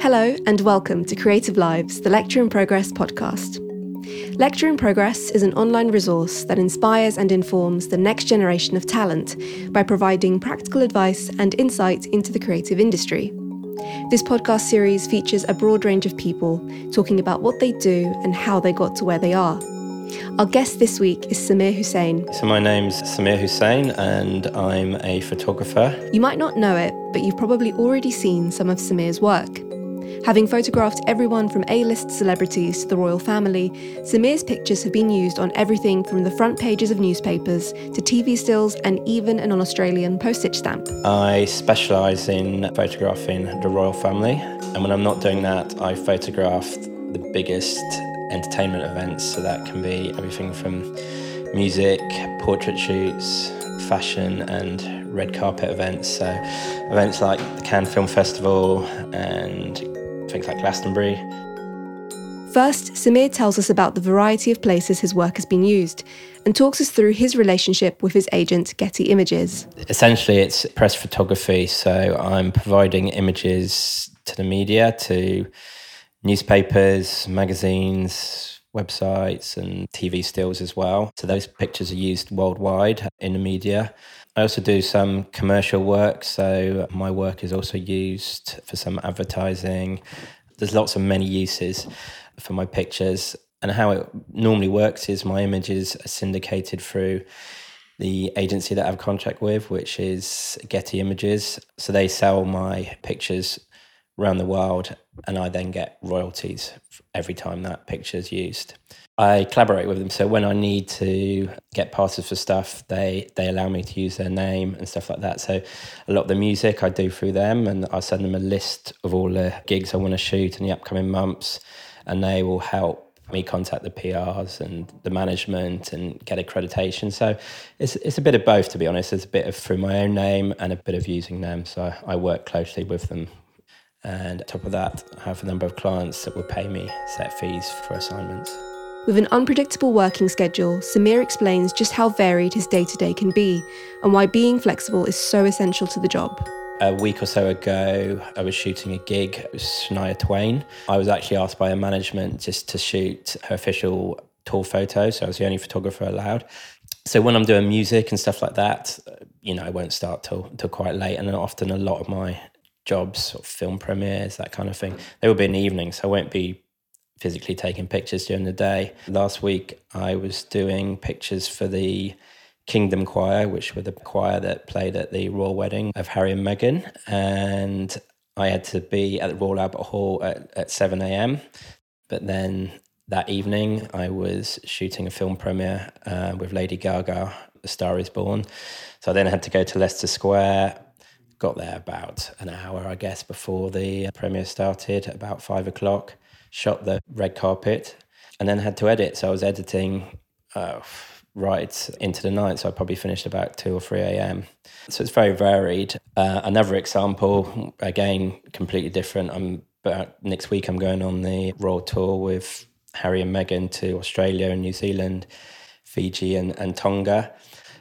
Hello, and welcome to Creative Lives, the Lecture in Progress podcast. Lecture in Progress is an online resource that inspires and informs the next generation of talent by providing practical advice and insight into the creative industry. This podcast series features a broad range of people talking about what they do and how they got to where they are. Our guest this week is Samir Hussein. So, my name's Samir Hussein, and I'm a photographer. You might not know it, but you've probably already seen some of Samir's work. Having photographed everyone from A list celebrities to the royal family, Samir's pictures have been used on everything from the front pages of newspapers to TV stills and even an Australian postage stamp. I specialise in photographing the royal family, and when I'm not doing that, I photograph the biggest entertainment events. So that can be everything from music, portrait shoots, fashion, and red carpet events. So events like the Cannes Film Festival and things like Glastonbury. First, Samir tells us about the variety of places his work has been used and talks us through his relationship with his agent, Getty Images. Essentially, it's press photography, so I'm providing images to the media, to newspapers, magazines, websites, and TV stills as well. So those pictures are used worldwide in the media. I also do some commercial work, so my work is also used for some advertising. There's lots of many uses for my pictures. And how it normally works is my images are syndicated through the agency that I have contract with, which is Getty Images. So they sell my pictures around the world, and I then get royalties every time that picture is used. I collaborate with them. So when I need to get passes for stuff, they they allow me to use their name and stuff like that. So a lot of the music I do through them, and I send them a list of all the gigs I want to shoot in the upcoming months, and they will help me contact the PRs and the management and get accreditation. So it's it's a bit of both, to be honest. It's a bit of through my own name and a bit of using them. So I work closely with them. And on top of that, I have a number of clients that will pay me set fees for assignments. With an unpredictable working schedule, Samir explains just how varied his day to day can be and why being flexible is so essential to the job. A week or so ago, I was shooting a gig. It was Shania Twain. I was actually asked by a management just to shoot her official tour photo, so I was the only photographer allowed. So when I'm doing music and stuff like that, you know, I won't start till till quite late, and often a lot of my jobs, film premieres, that kind of thing, they will be in the evening, so I won't be physically taking pictures during the day. Last week, I was doing pictures for the Kingdom Choir, which were the choir that played at the royal wedding of Harry and Meghan. And I had to be at the Royal Albert Hall at, at 7 a.m. But then that evening, I was shooting a film premiere uh, with Lady Gaga, The Star is Born. So I then had to go to Leicester Square. Got there about an hour, I guess, before the premiere started, about five o'clock shot the red carpet, and then had to edit. So I was editing uh, right into the night. So I probably finished about 2 or 3 a.m. So it's very varied. Uh, another example, again, completely different. I'm about next week, I'm going on the Royal Tour with Harry and Meghan to Australia and New Zealand, Fiji and, and Tonga.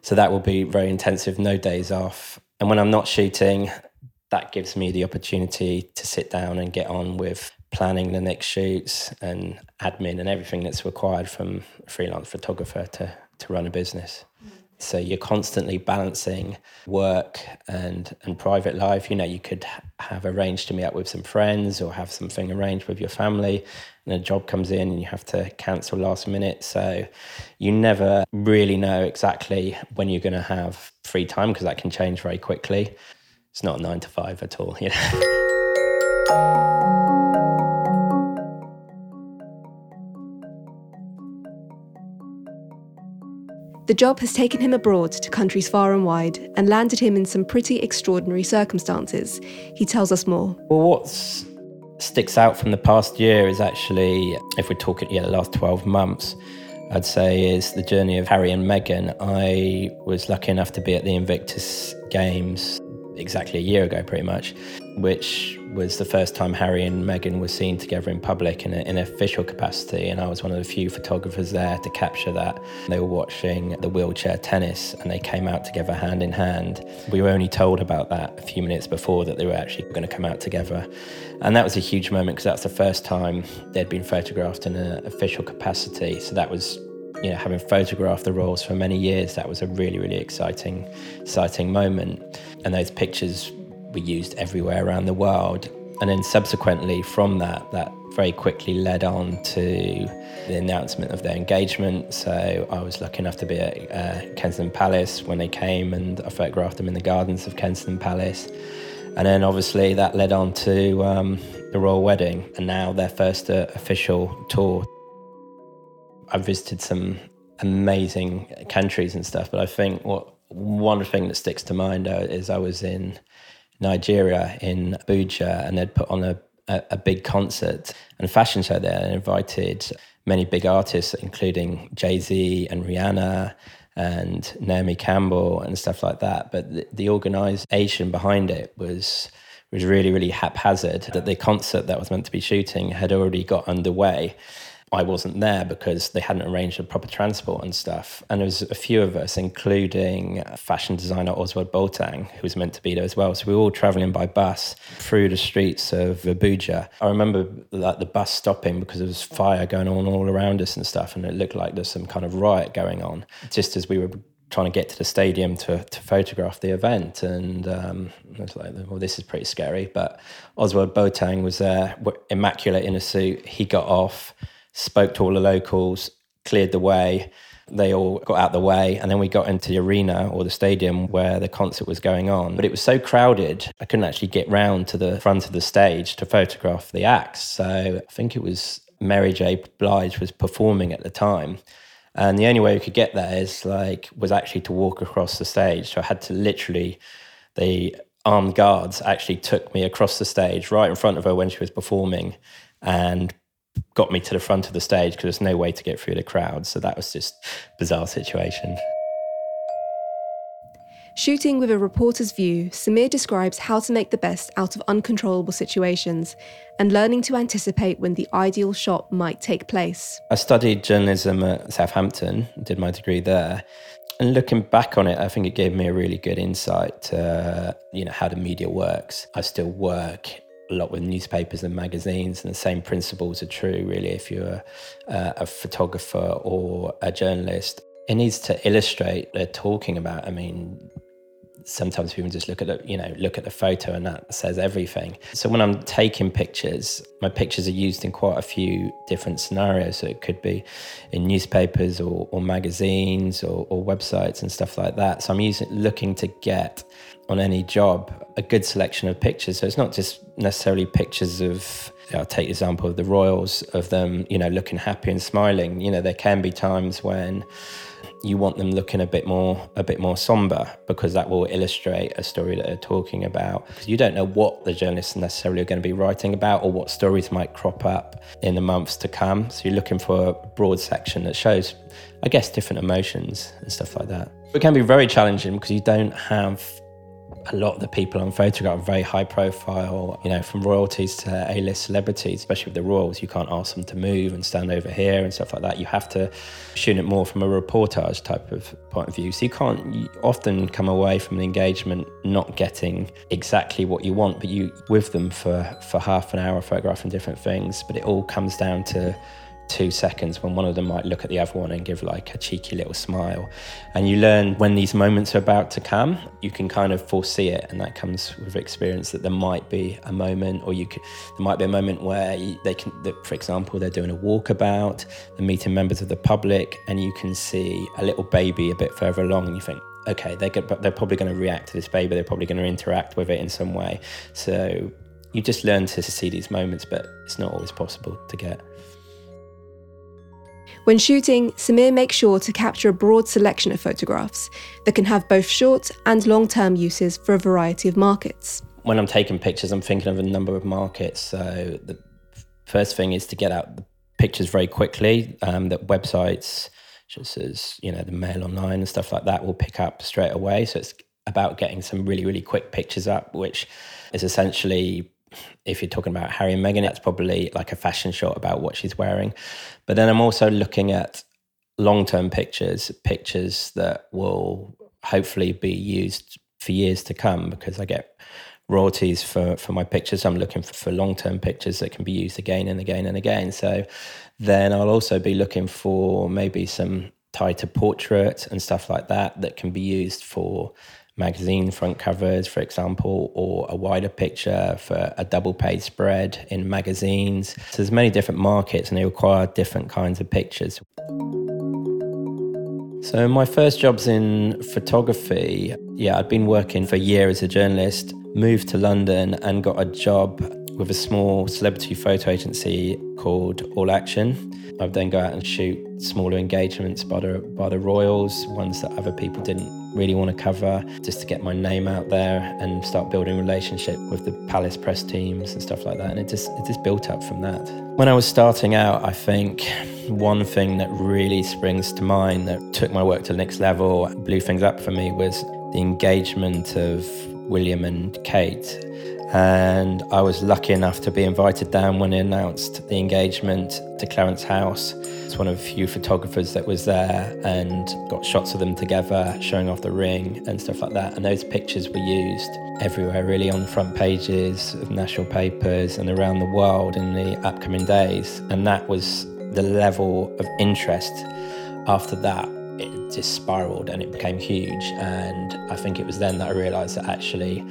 So that will be very intensive, no days off. And when I'm not shooting, that gives me the opportunity to sit down and get on with planning the next shoots and admin and everything that's required from a freelance photographer to, to run a business. Mm. So you're constantly balancing work and and private life. You know, you could have arranged to meet up with some friends or have something arranged with your family, and a job comes in and you have to cancel last minute. So you never really know exactly when you're going to have free time because that can change very quickly. It's not nine to five at all. You know. The job has taken him abroad to countries far and wide and landed him in some pretty extraordinary circumstances. He tells us more. Well, what sticks out from the past year is actually, if we're talking, yeah, the last 12 months, I'd say is the journey of Harry and Meghan. I was lucky enough to be at the Invictus Games exactly a year ago, pretty much, which was the first time Harry and Meghan were seen together in public in, a, in official capacity. And I was one of the few photographers there to capture that. They were watching the wheelchair tennis and they came out together hand in hand. We were only told about that a few minutes before that they were actually going to come out together. And that was a huge moment because that's the first time they'd been photographed in an official capacity. So that was you know, having photographed the royals for many years, that was a really, really exciting, exciting moment. And those pictures were used everywhere around the world. And then subsequently from that, that very quickly led on to the announcement of their engagement. So I was lucky enough to be at uh, Kensington Palace when they came, and I photographed them in the gardens of Kensington Palace. And then obviously that led on to um, the royal wedding, and now their first uh, official tour. I visited some amazing countries and stuff, but I think what one thing that sticks to mind is I was in Nigeria in Abuja, and they'd put on a, a, a big concert and fashion show there, and invited many big artists, including Jay Z and Rihanna and Naomi Campbell and stuff like that. But the, the organisation behind it was was really really haphazard. That the concert that was meant to be shooting had already got underway I wasn't there because they hadn't arranged the proper transport and stuff. And there was a few of us, including fashion designer Ozwald Boateng, who was meant to be there as well. So we were all traveling by bus through the streets of Abuja. I remember like the bus stopping because there was fire going on all around us and stuff, and it looked like there's some kind of riot going on. Just as we were trying to get to the stadium to, to photograph the event. And um, I was like, well, this is pretty scary. But Ozwald Boateng was there, immaculate in a suit. He got off spoke to all the locals, cleared the way. They all got out the way, and then we got into the arena or the stadium where the concert was going on. But it was so crowded, I couldn't actually get round to the front of the stage to photograph the acts. So I think it was Mary J. Blige was performing at the time. And the only way we could get there is like was actually to walk across the stage. So I had to literally the armed guards actually took me across the stage right in front of her when she was performing and got me to the front of the stage because there's no way to get through the crowd. So that was just bizarre situation. Shooting with a reporter's view, Samir describes how to make the best out of uncontrollable situations and learning to anticipate when the ideal shot might take place. I studied journalism at Southampton, did my degree there. And looking back on it, I think it gave me a really good insight to, you know, how the media works. I still work a lot with newspapers and magazines, and the same principles are true, really, if you're a, a photographer or a journalist. It needs to illustrate they're talking about. I mean, sometimes people just look at the you know look at the photo and that says everything. So when i'm taking pictures my pictures are used in quite a few different scenarios. So it could be in newspapers or, or magazines or, or, websites and stuff like that. So i'm using looking to get on any job a good selection of pictures. So it's not just necessarily pictures of I'll take the example of the royals of them you know looking happy and smiling. You know there can be times when you want them looking a bit more a bit more somber because that will illustrate a story that they're talking about. You don't know what the journalists necessarily are going to be writing about or what stories might crop up in the months to come. So you're looking for a broad section that shows i guess different emotions and stuff like that. It can be very challenging because you don't have a lot of the people on photograph are very high profile, you know, from royalties to A-list celebrities, especially with the royals. You can't ask them to move and stand over here and stuff like that. You have to shoot it more from a reportage type of point of view. So you can't you often come away from an engagement not getting exactly what you want, but you with them for for half an hour photographing different things. But it all comes down to two seconds when one of them might look at the other one and give like a cheeky little smile. And you learn when these moments are about to come, you can kind of foresee it. And that comes with experience that there might be a moment, or you could, there might be a moment where they can, that, for example, they're doing a walkabout, they're meeting members of the public, and you can see a little baby a bit further along, and you think, okay, they're, good, they're probably going to react to this baby, they're probably going to interact with it in some way. So you just learn to see these moments, but it's not always possible to get. When shooting, Samir makes sure to capture a broad selection of photographs that can have both short and long term uses for a variety of markets. When I'm taking pictures, I'm thinking of a number of markets. So the first thing is to get out the pictures very quickly um, that websites, just as you know the Mail Online and stuff like that, will pick up straight away. So it's about getting some really, really quick pictures up, which is essentially if you're talking about Harry and Meghan, it's probably like a fashion shot about what she's wearing. But then I'm also looking at long term pictures, pictures that will hopefully be used for years to come because I get royalties for, for my pictures. I'm looking for, for long term pictures that can be used again and again and again. So then I'll also be looking for maybe some tighter portraits and stuff like that that can be used for magazine front covers, for example, or a wider picture for a double page spread in magazines. So there's many different markets and they require different kinds of pictures. So my first jobs in photography, yeah, I'd been working for a year as a journalist, moved to London and got a job with a small celebrity photo agency called All Action. I'd then go out and shoot smaller engagements by the, by the royals, ones that other people didn't really want to cover, just to get my name out there and start building relationship with the palace press teams and stuff like that. And it just it just built up from that. When I was starting out, I think one thing that really springs to mind that took my work to the next level, blew things up for me, was the engagement of William and Kate and I was lucky enough to be invited down when he announced the engagement to Clarence House. It's one of the few photographers that was there and got shots of them together, showing off the ring and stuff like that. And those pictures were used everywhere, really, on front pages of national papers and around the world in the upcoming days. And that was the level of interest after that it just spiraled and it became huge. And I think it was then that I realized that actually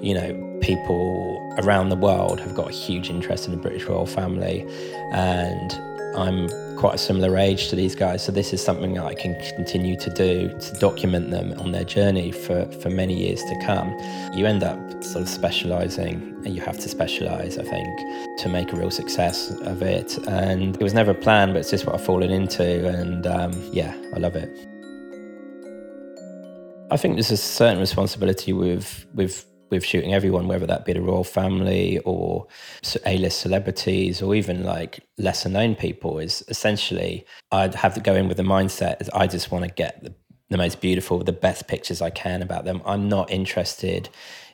you know, people around the world have got a huge interest in the British royal family, and I'm quite a similar age to these guys, so this is something that I can continue to do to document them on their journey for, for many years to come. You end up sort of specializing, and you have to specialize, I think, to make a real success of it. And it was never planned, but it's just what I've fallen into, and um, yeah, I love it. I think there's a certain responsibility with with with shooting everyone, whether that be the royal family or A-list celebrities or even like lesser known people, is essentially I'd have to go in with the mindset is I just want to get the, the most beautiful, the best pictures I can about them. I'm not interested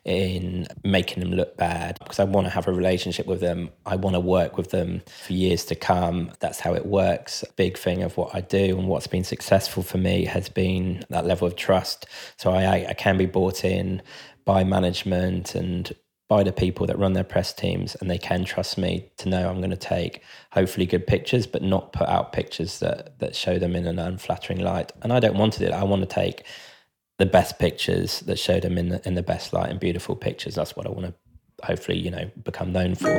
in making them look bad because I want to have a relationship with them. I want to work with them for years to come. That's how it works. A big thing of what I do and what's been successful for me has been that level of trust. So I, I can be bought in by management and by the people that run their press teams and they can trust me to know I'm going to take hopefully good pictures but not put out pictures that that show them in an unflattering light. And I don't want to do that. I want to take the best pictures that show them in the, in the best light and beautiful pictures. That's what I want to hopefully you know become known for.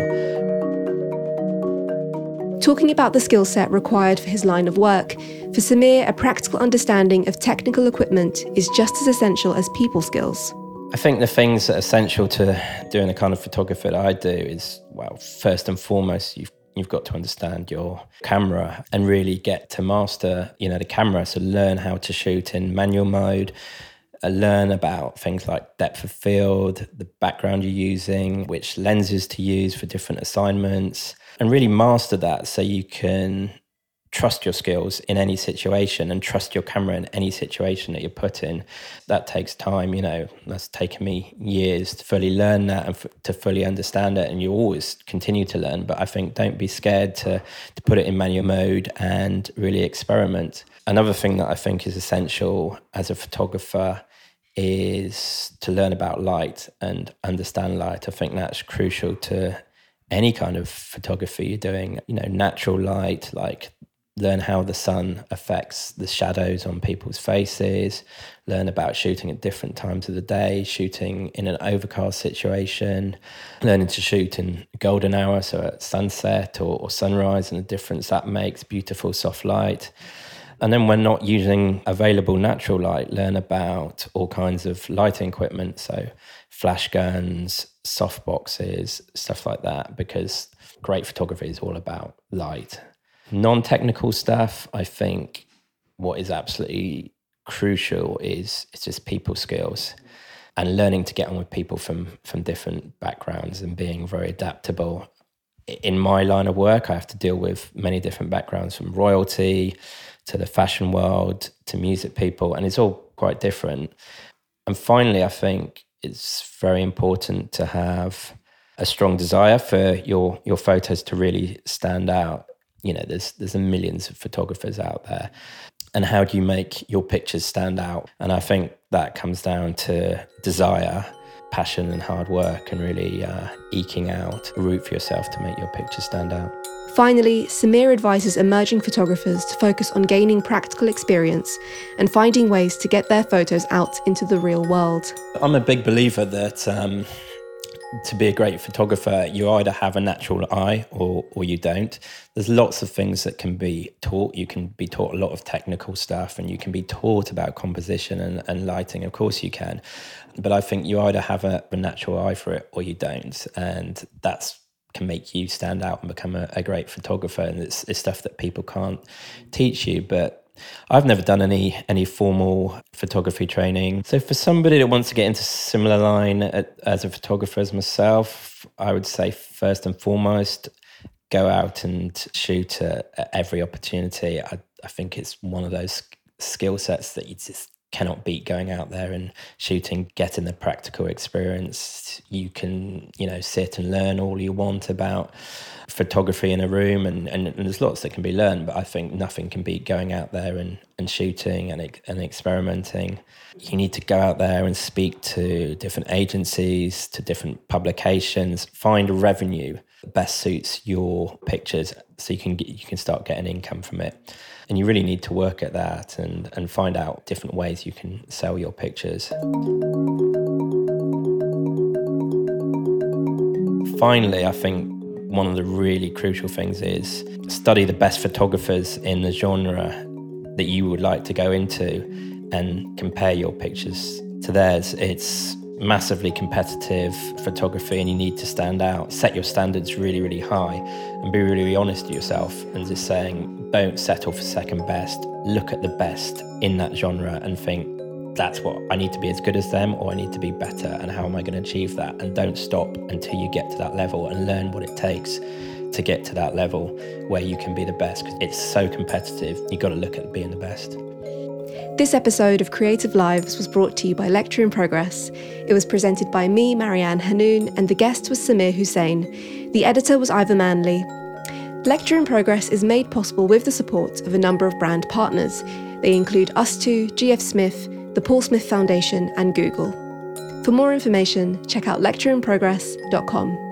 Talking about the skill set required for his line of work, for Samir, a practical understanding of technical equipment is just as essential as people skills. I think the things that are essential to doing the kind of photography that I do is, well, first and foremost, you've you've got to understand your camera and really get to master, you know, the camera. So learn how to shoot in manual mode, uh, learn about things like depth of field, the background you're using, which lenses to use for different assignments, and really master that so you can trust your skills in any situation and trust your camera in any situation that you're put in. That takes time, you know, that's taken me years to fully learn that and f- to fully understand it. And you always continue to learn, but I think don't be scared to, to put it in manual mode and really experiment. Another thing that I think is essential as a photographer is to learn about light and understand light. I think that's crucial to any kind of photography you're doing, you know, natural light, like learn how the sun affects the shadows on people's faces, learn about shooting at different times of the day, shooting in an overcast situation, learning to shoot in golden hour, so at sunset or, or sunrise, and the difference that makes, beautiful soft light. And then when not using available natural light, learn about all kinds of lighting equipment, so flash guns, soft boxes, stuff like that, because great photography is all about light Non technical stuff, I think what is absolutely crucial is it's just people skills and learning to get on with people from from different backgrounds and being very adaptable. In my line of work, I have to deal with many different backgrounds from royalty to the fashion world to music people, and it's all quite different. And finally, I think it's very important to have a strong desire for your your photos to really stand out. You know, there's there's millions of photographers out there. And how do you make your pictures stand out? And I think that comes down to desire, passion, and hard work, and really uh, eking out a route for yourself to make your pictures stand out. Finally, Samir advises emerging photographers to focus on gaining practical experience and finding ways to get their photos out into the real world. I'm a big believer that um, to be a great photographer, you either have a natural eye or, or you don't. There's lots of things that can be taught. You can be taught a lot of technical stuff and you can be taught about composition and, and lighting. Of course, you can. But I think you either have a, a natural eye for it or you don't. And that's can make you stand out and become a, a great photographer. And it's, it's stuff that people can't teach you. But I've never done any any formal photography training. So for somebody that wants to get into similar line as a photographer as myself, I would say first and foremost, go out and shoot at, every opportunity. I, I think it's one of those skill sets that you just cannot beat going out there and shooting, getting the practical experience. You can, you know, sit and learn all you want about photography in a room, and, and, and there's lots that can be learned, but I think nothing can beat going out there and, and shooting and, and experimenting. You need to go out there and speak to different agencies, to different publications, find revenue best suits your pictures so you can get, you can start getting income from it and you really need to work at that and, and find out different ways you can sell your pictures. Finally, I think one of the really crucial things is study the best photographers in the genre that you would like to go into and compare your pictures to theirs. It's massively competitive photography and you need to stand out. Set your standards really, really high and be really, really honest to yourself and just saying, don't settle for second best. Look at the best in that genre and think, that's what I need to be as good as them or I need to be better and how am I going to achieve that? And don't stop until you get to that level and learn what it takes to get to that level where you can be the best because it's so competitive. You've got to look at being the best. This episode of Creative Lives was brought to you by Lecture in Progress. It was presented by me, Marianne Hanoun, and the guest was Samir Hussein. The editor was Ivor Manley. Lecture in Progress is made possible with the support of a number of brand partners. They include Us2, GF Smith, the Paul Smith Foundation, and Google. For more information, check out lectureinprogress.com.